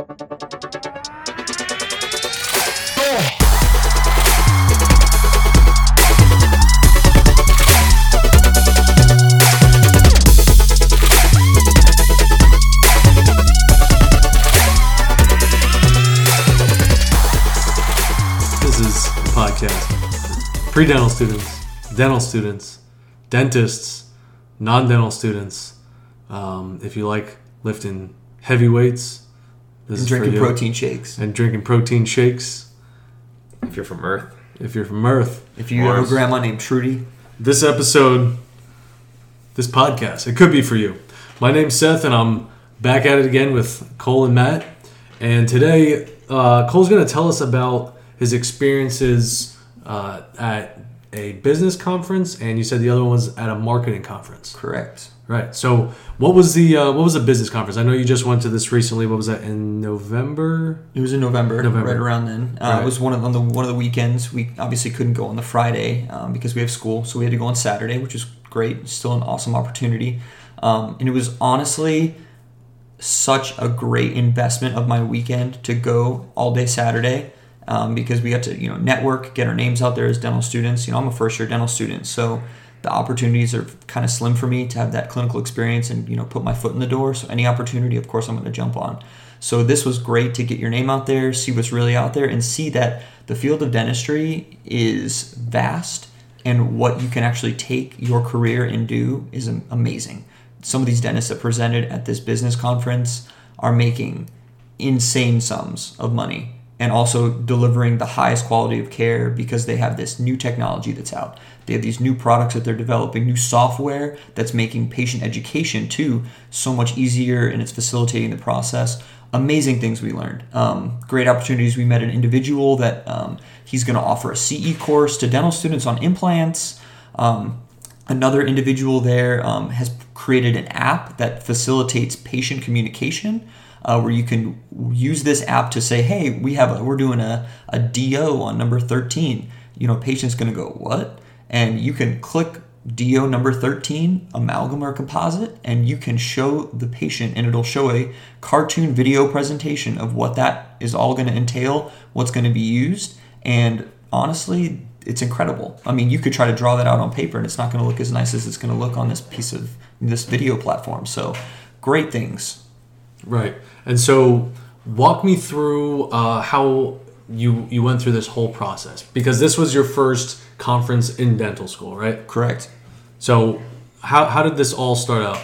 This is a podcast. Pre dental students, dental students, dentists, non dental students. Um, if you like lifting heavy weights, this And is drinking for you. protein shakes. and drinking protein shakes. If you're from Earth, If you're from Earth, If you have a grandma named Trudy, this episode, this podcast, it could be for you. My name's Seth, and I'm back at it again with Cole and Matt. And today, uh, Cole's going to tell us about his experiences uh, at a business conference, and you said the other one was at a marketing conference. correct. Right. So, what was the uh, what was the business conference? I know you just went to this recently. What was that in November? It was in November, November. right around then. Uh, Right. It was one of on the one of the weekends. We obviously couldn't go on the Friday um, because we have school, so we had to go on Saturday, which is great. Still an awesome opportunity, um, and it was honestly such a great investment of my weekend to go all day Saturday um, because we got to you know network, get our names out there as dental students. You know, I'm a first year dental student, so the opportunities are kind of slim for me to have that clinical experience and you know put my foot in the door. So any opportunity, of course, I'm going to jump on. So this was great to get your name out there, see what's really out there, and see that the field of dentistry is vast and what you can actually take your career and do is amazing. Some of these dentists that presented at this business conference are making insane sums of money and also delivering the highest quality of care because they have this new technology that's out. They have these new products that they're developing, new software that's making patient education too so much easier and it's facilitating the process. Amazing things we learned. Um, great opportunities. We met an individual that um, he's going to offer a CE course to dental students on implants. Um, another individual there um, has created an app that facilitates patient communication uh, where you can use this app to say hey we have a, we're doing a, a do on number 13 you know patient's going to go what and you can click do number 13 amalgam or composite and you can show the patient and it'll show a cartoon video presentation of what that is all going to entail what's going to be used and honestly it's incredible. I mean, you could try to draw that out on paper, and it's not going to look as nice as it's going to look on this piece of this video platform. So, great things. Right. And so, walk me through uh, how you you went through this whole process because this was your first conference in dental school, right? Correct. So, how how did this all start out?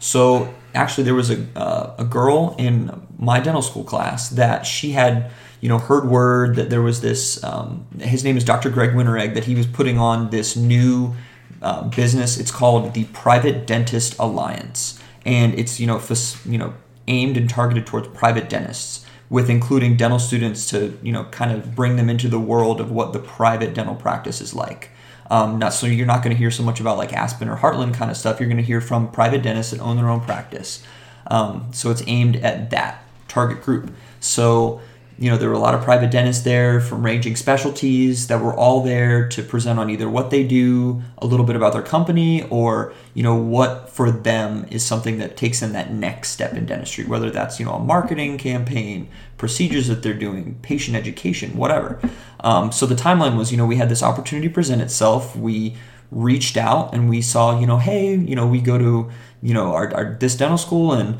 So, actually, there was a uh, a girl in my dental school class that she had you know heard word that there was this. Um, his name is Dr. Greg Winteregg that he was putting on this new uh, business. It's called the Private Dentist Alliance, and it's you know you know aimed and targeted towards private dentists, with including dental students to you know kind of bring them into the world of what the private dental practice is like. Um, not so you're not going to hear so much about like Aspen or Heartland kind of stuff. You're going to hear from private dentists that own their own practice. Um, so it's aimed at that target group. So you know there were a lot of private dentists there from ranging specialties that were all there to present on either what they do, a little bit about their company, or you know what for them is something that takes them that next step in dentistry. Whether that's you know a marketing campaign, procedures that they're doing, patient education, whatever. Um, so the timeline was, you know, we had this opportunity present itself. We reached out and we saw, you know, hey, you know, we go to, you know, our, our this dental school and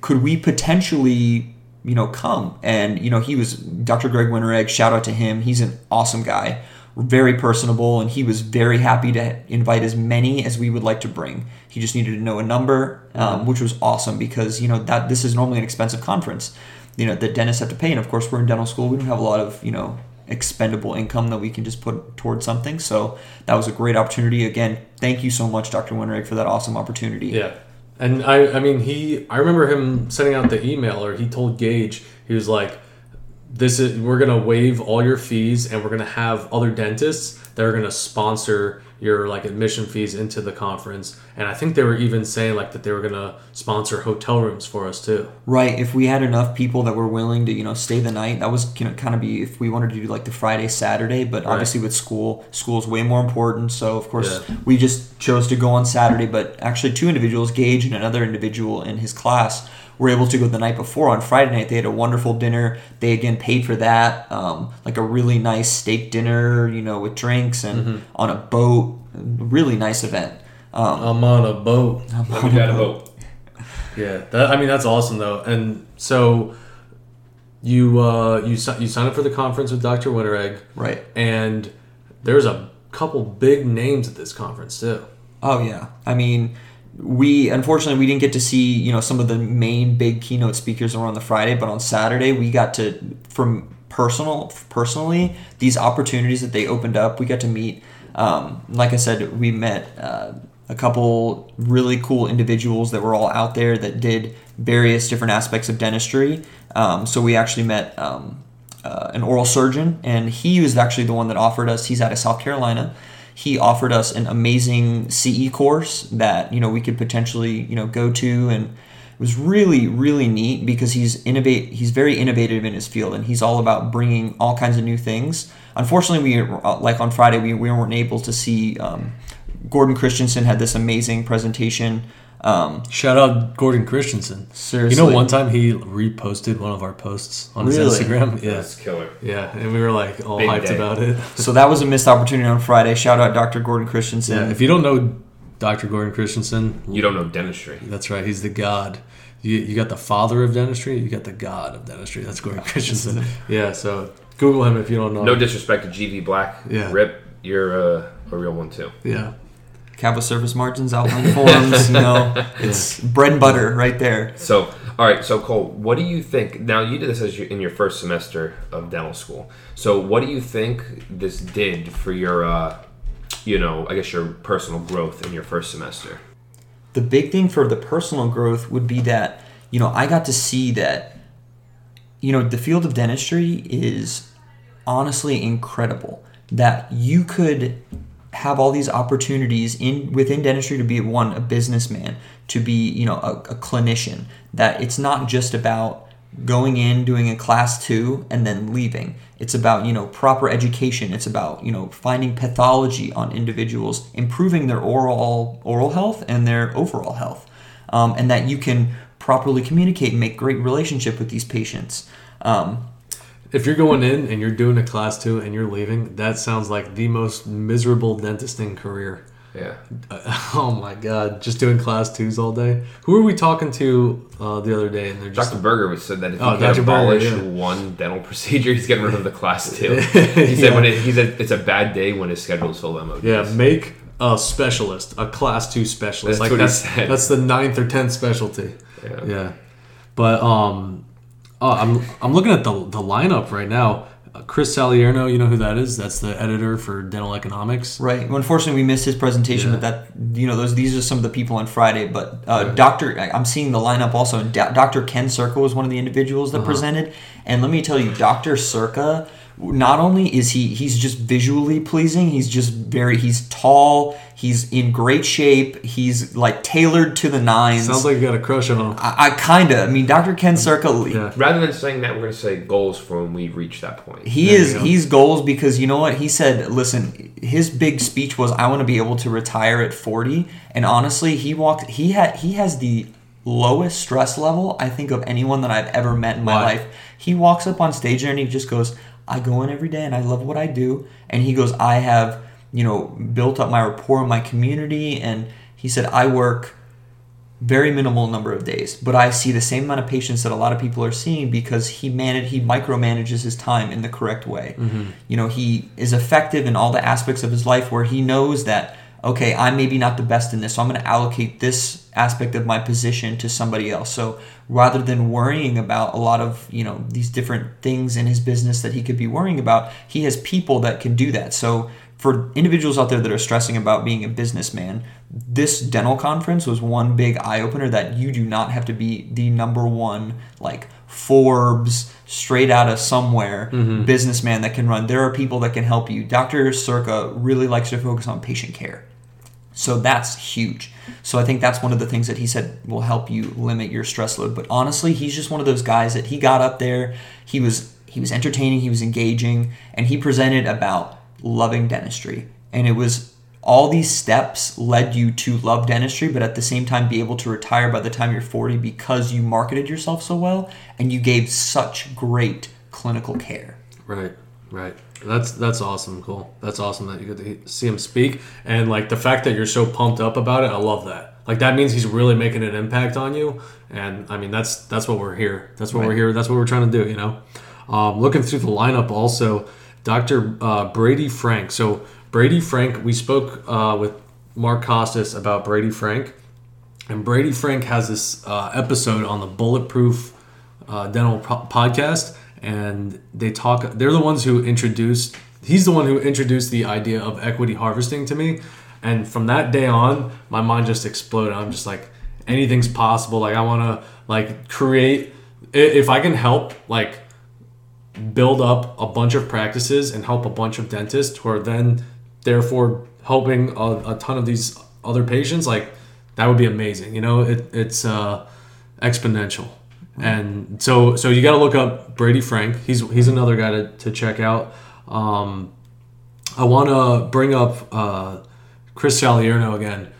could we potentially, you know, come? And you know, he was Dr. Greg Winteregg. Shout out to him. He's an awesome guy, very personable, and he was very happy to invite as many as we would like to bring. He just needed to know a number, um, which was awesome because you know that this is normally an expensive conference. You know, that dentists have to pay, and of course, we're in dental school. We don't have a lot of you know expendable income that we can just put towards something. So that was a great opportunity. Again, thank you so much, Dr. Winteregg, for that awesome opportunity. Yeah. And I, I mean, he, I remember him sending out the email, or he told Gage, he was like, "This is, we're gonna waive all your fees, and we're gonna have other dentists that are gonna sponsor your like admission fees into the conference." And I think they were even saying like that they were gonna sponsor hotel rooms for us too. Right. If we had enough people that were willing to, you know, stay the night, that was, you know, kind of be if we wanted to do like the Friday, Saturday. But Right. obviously, with school, school's way more important. So of course, Yeah. we just chose to go on Saturday. But actually, two individuals, Gage and another individual in his class, were able to go the night before on Friday night. They had a wonderful dinner. They again paid for that, um, like a really nice steak dinner, you know, with drinks and on a boat. Really nice event. Um, I'm on a boat. We got a vote. Yeah, that, I mean that's awesome though. And so you uh, you you signed up for the conference with Dr. Winteregg, right. and there's a couple big names at this conference too. Oh yeah. I mean, we unfortunately we didn't get to see you know some of the main big keynote speakers were on the Friday, but on Saturday we got to from personal personally these opportunities that they opened up. We got to meet. Um, like I said, we met uh, a couple really cool individuals that were all out there that did various different aspects of dentistry. Um, so we actually met. Um, uh, an oral surgeon, and he was actually the one that offered us. He's out of South Carolina. He offered us an amazing CE course that you know we could potentially you know go to, and it was really really neat because he's innovate. He's very innovative in his field, and he's all about bringing all kinds of new things. Unfortunately, we like on Friday we, we weren't able to see. Um, Gordon Christensen had this amazing presentation. Um, Shout out Gordon Christensen. Seriously. You know, one time he reposted one of our posts on Really? his Instagram. Yeah, That's killer. yeah, and we were like all Big hyped day. about it. so that was a missed opportunity on Friday. Shout out Dr. Gordon Christensen. Yeah, if you don't know Dr. Gordon Christensen, You don't know dentistry. that's right. He's the god. You, you got the father of dentistry. You got the god of dentistry. That's Gordon Christensen. Yeah. So Google him if you don't know. No him. disrespect to GV Black. Yeah. Rip, you're uh, a real one too. Yeah. Cavosurface margins, outline forms, you know, it's bread and butter right there. So, all right. So, Cole, what do you think? Now, you did this as you, in your first semester of dental school. So, what do you think this did for your, uh, you know, I guess your personal growth in your first semester? The big thing for the personal growth would be that, you know, I got to see that, you know, the field of dentistry is honestly incredible. That you could have all these opportunities in within dentistry to be one a businessman to be you know a, a clinician that it's not just about going in doing a class two and then leaving. It's about you know proper education. It's about you know finding pathology on individuals improving their oral oral health and their overall health. Um, and that you can properly communicate and make great relationship with these patients. Um, If you're going in and you're doing a class two and you're leaving, that sounds like the most miserable dentisting career. Yeah. Uh, oh my god, just doing class twos all day. Who were we talking to uh, the other day? And they're just Dr. Berger was said that if Oh, he could Dr. Berger, abolish yeah. one dental procedure, he's getting rid of the class two. He said Yeah. when it, he said it's a bad day when his schedule is full of MODs. yeah, make a specialist, a class two specialist. That's like what he that's said. that's the ninth or tenth specialty. Yeah. Yeah, but um, oh, I'm I'm looking at the the lineup right now. Uh, Chris Salierno, you know who that is? That's the editor for Dental Economics. Right. Well, unfortunately, we missed his presentation, Yeah. but that you know those these are some of the people on Friday. But uh, Doctor, I'm seeing the lineup also. and Doctor Ken Circa was one of the individuals that Uh-huh. presented, and let me tell you, Doctor Circa. Not only is he he's just visually pleasing, he's just very he's tall, he's in great shape, he's like tailored to the nines. Sounds like you got a crush on him. I, I kinda. I mean, Dr. Ken Circa. Yeah. Rather than saying that, we're going to say goals for when we reach that point. He There you is go. he's goals because you know what he said. Listen, his big speech was, "I want to be able to retire at 40." And honestly, he walked. He had he has the lowest stress level I think of anyone that I've ever met in my Why? life. He walks up on stage there and he just goes, "I go in every day and I love what I do." And he goes, "I have you know built up my rapport in my community." And he said, "I work." very minimal number of days, but I see the same amount of patients that a lot of people are seeing because he manage he micromanages his time in the correct way. Mm-hmm. You know, he is effective in all the aspects of his life where he knows that okay, I'm maybe not the best in this, so I'm going to allocate this aspect of my position to somebody else. So rather than worrying about a lot of you know these different things in his business that he could be worrying about, he has people that can do that. So for individuals out there that are stressing about being a businessman, this dental conference was one big eye opener that you do not have to be the number one, like Forbes, straight out of somewhere mm-hmm. businessman that can run. There are people that can help you. Dr. Circa really likes to focus on patient care. So that's huge. So I think that's one of the things that he said will help you limit your stress load. But honestly, he's just one of those guys that he got up there, he was he was entertaining, he was engaging, and he presented about loving dentistry. And it was all these steps led you to love dentistry, but at the same time be able to retire by the time you're 40 because you marketed yourself so well and you gave such great clinical care. Right, right. That's that's awesome. Cool. That's awesome that you get to see him speak, and like the fact that you're so pumped up about it. I love that. Like that means he's really making an impact on you, and I mean that's that's what we're here. That's what we're here. That's what we're trying to do. You know, um, looking through the lineup also, Dr. Uh, Brady Frank. So Brady Frank, we spoke uh, with Mark Costes about Brady Frank, and Brady Frank has this uh, episode on the Bulletproof uh, Dental po- podcast, and they talk. They're the ones who introduced. He's the one who introduced the idea of equity harvesting to me, and from that day on, my mind just exploded. I'm just like, anything's possible. Like I want to like create. If I can help, like build up a bunch of practices and help a bunch of dentists who are then therefore helping a, a ton of these other patients like that would be amazing you know it, it's uh, exponential and so so you got to look up brady frank. He's he's another guy to, to check out. Um, i want to bring up uh, chris salierno again.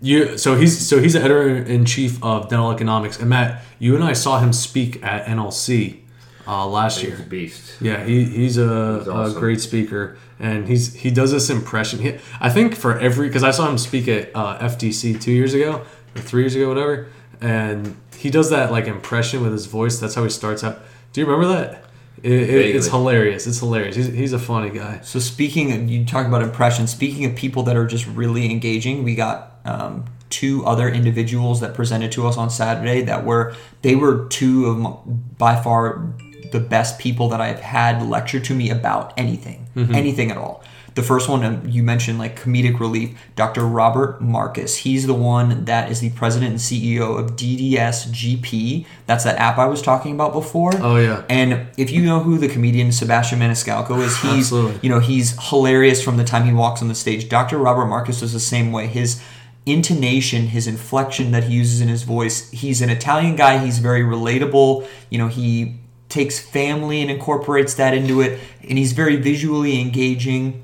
You so he's so he's the editor in chief of dental economics. And matt you and i saw him speak at nlc uh, last He's year. a beast. yeah, he, he's a, He's a great speaker, and he's he does this impression. He, I think for every because I saw him speak at uh, FTC two years ago or three years ago, whatever, and he does that like impression with his voice. That's how he starts out. Do you remember that? It, it, it's hilarious. It's hilarious. He's, he's a funny guy. So speaking, of, you talk about impressions. Speaking of people that are just really engaging, we got um, two other individuals that presented to us on Saturday that were they were two of my, by far the best people that I've had lecture to me about anything, anything at all. The first one um, you mentioned, like comedic relief, Dr. Robert Marcus. He's the one that is the president and CEO of DDS GP. That's that app I was talking about before. Oh yeah, And if you know who the comedian Sebastian Maniscalco is, he's Absolutely. you know he's hilarious from the time he walks on the stage. Dr. Robert Marcus was the same way. His intonation, his inflection that he uses in his voice. He's an Italian guy. He's very relatable. You know, he takes family and incorporates that into it, and he's very visually engaging,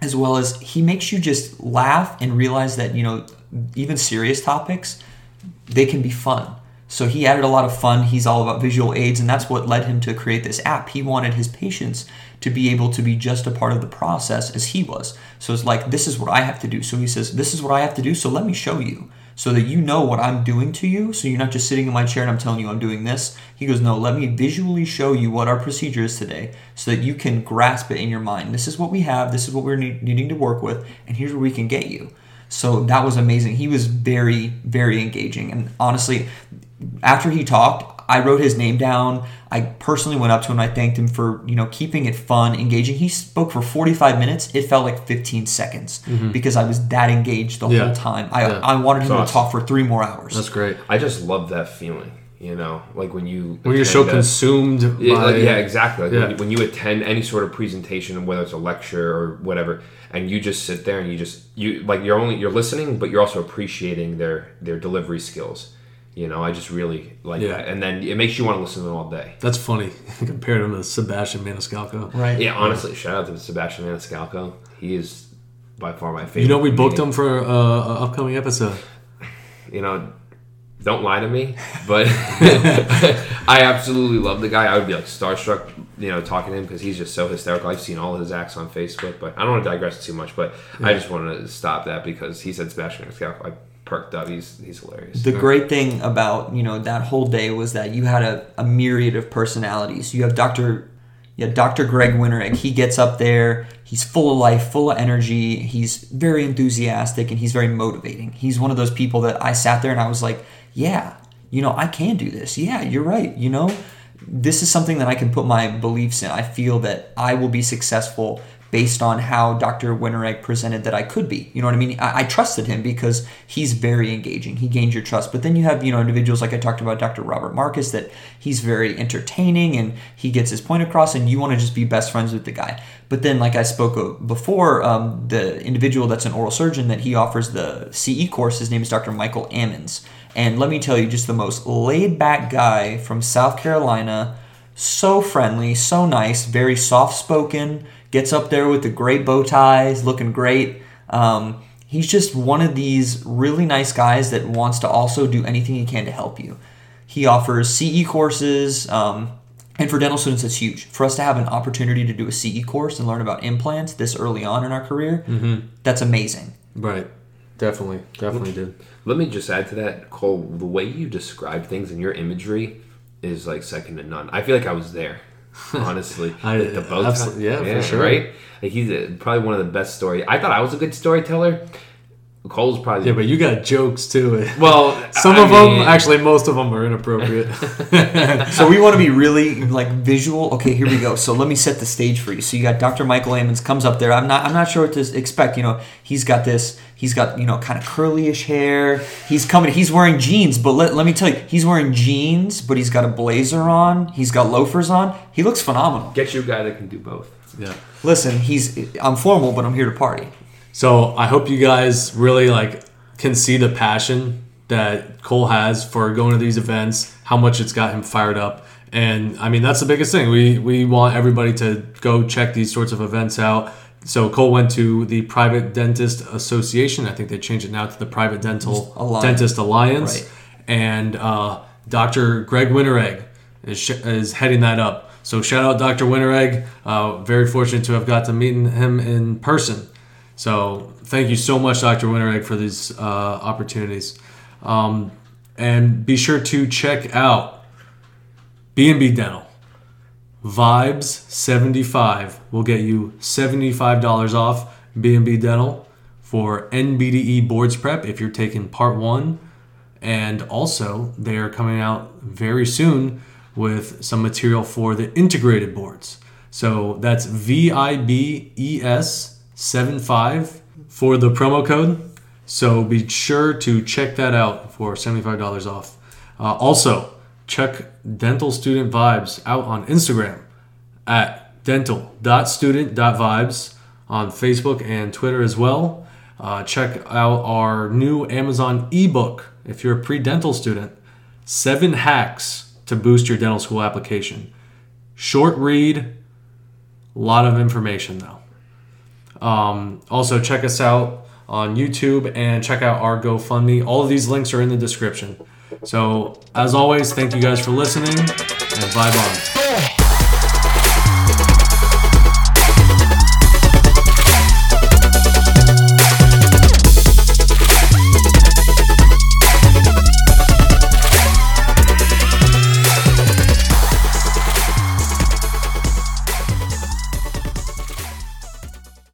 as well as he makes you just laugh and realize that you know even serious topics they can be fun. So he added a lot of fun. He's all about visual aids, and that's what led him to create this app. He wanted his patients to be able to be just a part of the process as he was. So it's like, this is what I have to do. So he says, This is what I have to do. So let me show you so that you know what I'm doing to you. So you're not just sitting in my chair and I'm telling you I'm doing this. He goes, No, let me visually show you what our procedure is today so that you can grasp it in your mind. This is what we have, this is what we're need- needing to work with, and here's where we can get you. So that was amazing. He was very, very engaging. And honestly, after he talked, I wrote his name down. I personally went up to him. I thanked him for you know keeping it fun, engaging. He spoke for 45 minutes. It felt like 15 seconds because I was that engaged the Mm-hmm. Yeah. whole time. I, Yeah. I wanted him That's to talk for three more hours. that's great. I just love that feeling. You know, like when you When you're so a- consumed Yeah, by like, yeah, exactly. Like Yeah. When, you, when you attend any sort of presentation, whether it's a lecture or whatever, and you just sit there and you just you like you're only you're listening, but you're also appreciating their their delivery skills. You know, I just really like Yeah. that, and then it makes you want to listen to them all day. That's funny compared him to Sebastian Maniscalco. right. Yeah, honestly, shout out to Sebastian Maniscalco. He is by far my favorite. You know, we booked comedian. him for uh, an upcoming episode. you know, don't lie to me, but I absolutely love the guy. I would be like starstruck, you know, talking to him because he's just so hysterical. I've seen all of his acts on Facebook, but I don't want to digress too much. But I just want to stop that because he said Sebastian Maniscalco. I perked up. He's he's hilarious. The great thing about you know that whole day was that you had a, a myriad of personalities. You have Dr. Yeah, Dr. Greg Winteregg. He gets up there. He's full of life, full of energy. He's very enthusiastic and he's very motivating. He's one of those people that I sat there and I was like, yeah, you know, I can do this. Yeah, you're right. You know, this is something that I can put my beliefs in. I feel that I will be successful based on how Dr. Winteregg presented that I could be. You know what I mean? I, I trusted him because he's very engaging. He gains your trust. But then you have, you know, individuals like I talked about Dr. Robert Marcus that he's very entertaining and he gets his point across and you want to just be best friends with the guy. But then, like I spoke before, um, the individual that's an oral surgeon that he offers the CE course, his name is Dr. Michael Ammons. And let me tell you, just the most laid back guy from South Carolina so friendly, so nice, very soft spoken, gets up there with the great bow ties, looking great. Um, he's just one of these really nice guys that wants to also do anything he can to help you. He offers CE courses, um, and for dental students, it's huge. For us to have an opportunity to do a CE course and learn about implants this early on in our career, that's amazing. Right. Definitely. Definitely did. Let me just add to that, Cole. The way you describe things and your imagery is like second to none. I feel like I was there, honestly. I- the, the abso- yeah, for sure. Right? Like he's a, probably one of the best story. I thought I was a good storyteller. Cole's probably Yeah, but you got jokes too. well. Some I of mean, them, actually, most of them are inappropriate. so we want to be really like visual. Okay, here we go. So let me set the stage for you. So you got Dr. Michael Amons comes up there. I'm not I'm not sure what to expect. You know, he's got this. He's got you know kind of curlyish hair. He's coming. He's wearing jeans, but let, let me tell you, he's wearing jeans, but he's got a blazer on. He's got loafers on. He looks phenomenal. Get you a guy that can do both. yeah. Listen, he's I'm formal, but I'm here to party. So I hope you guys really like can see the passion that Cole has for going to these events, how much it's got him fired up. And I mean that's the biggest thing. We we want everybody to go check these sorts of events out. So Cole went to the Private Dentist Association. I think they changed it now to the Private Dental Alliance. Dentist Alliance. Right. And uh, Dr. Greg Winteregg is, sh- is heading that up. So shout out Dr. Winteregg. Uh, very fortunate to have got to meet him in person. So thank you so much, Dr. Winteregg, for these uh, opportunities. Um, and be sure to check out B&B Dental. Vibes 75 will get you $75 off B&B Dental for NBDE boards prep if you're taking part one. And also, they are coming out very soon with some material for the integrated boards. So that's VIBES 75 for the promo code. So be sure to check that out for $75 off. Uh, also, check Dental Student Vibes out on Instagram at dental.student.vibes on Facebook and Twitter as well. Uh, check out our new Amazon ebook if you're a pre dental student Seven Hacks to Boost Your Dental School Application. Short read, a lot of information though. Um, also, check us out on YouTube and check out our GoFundMe. All of these links are in the description. So, as always, thank you guys for listening and vibe on.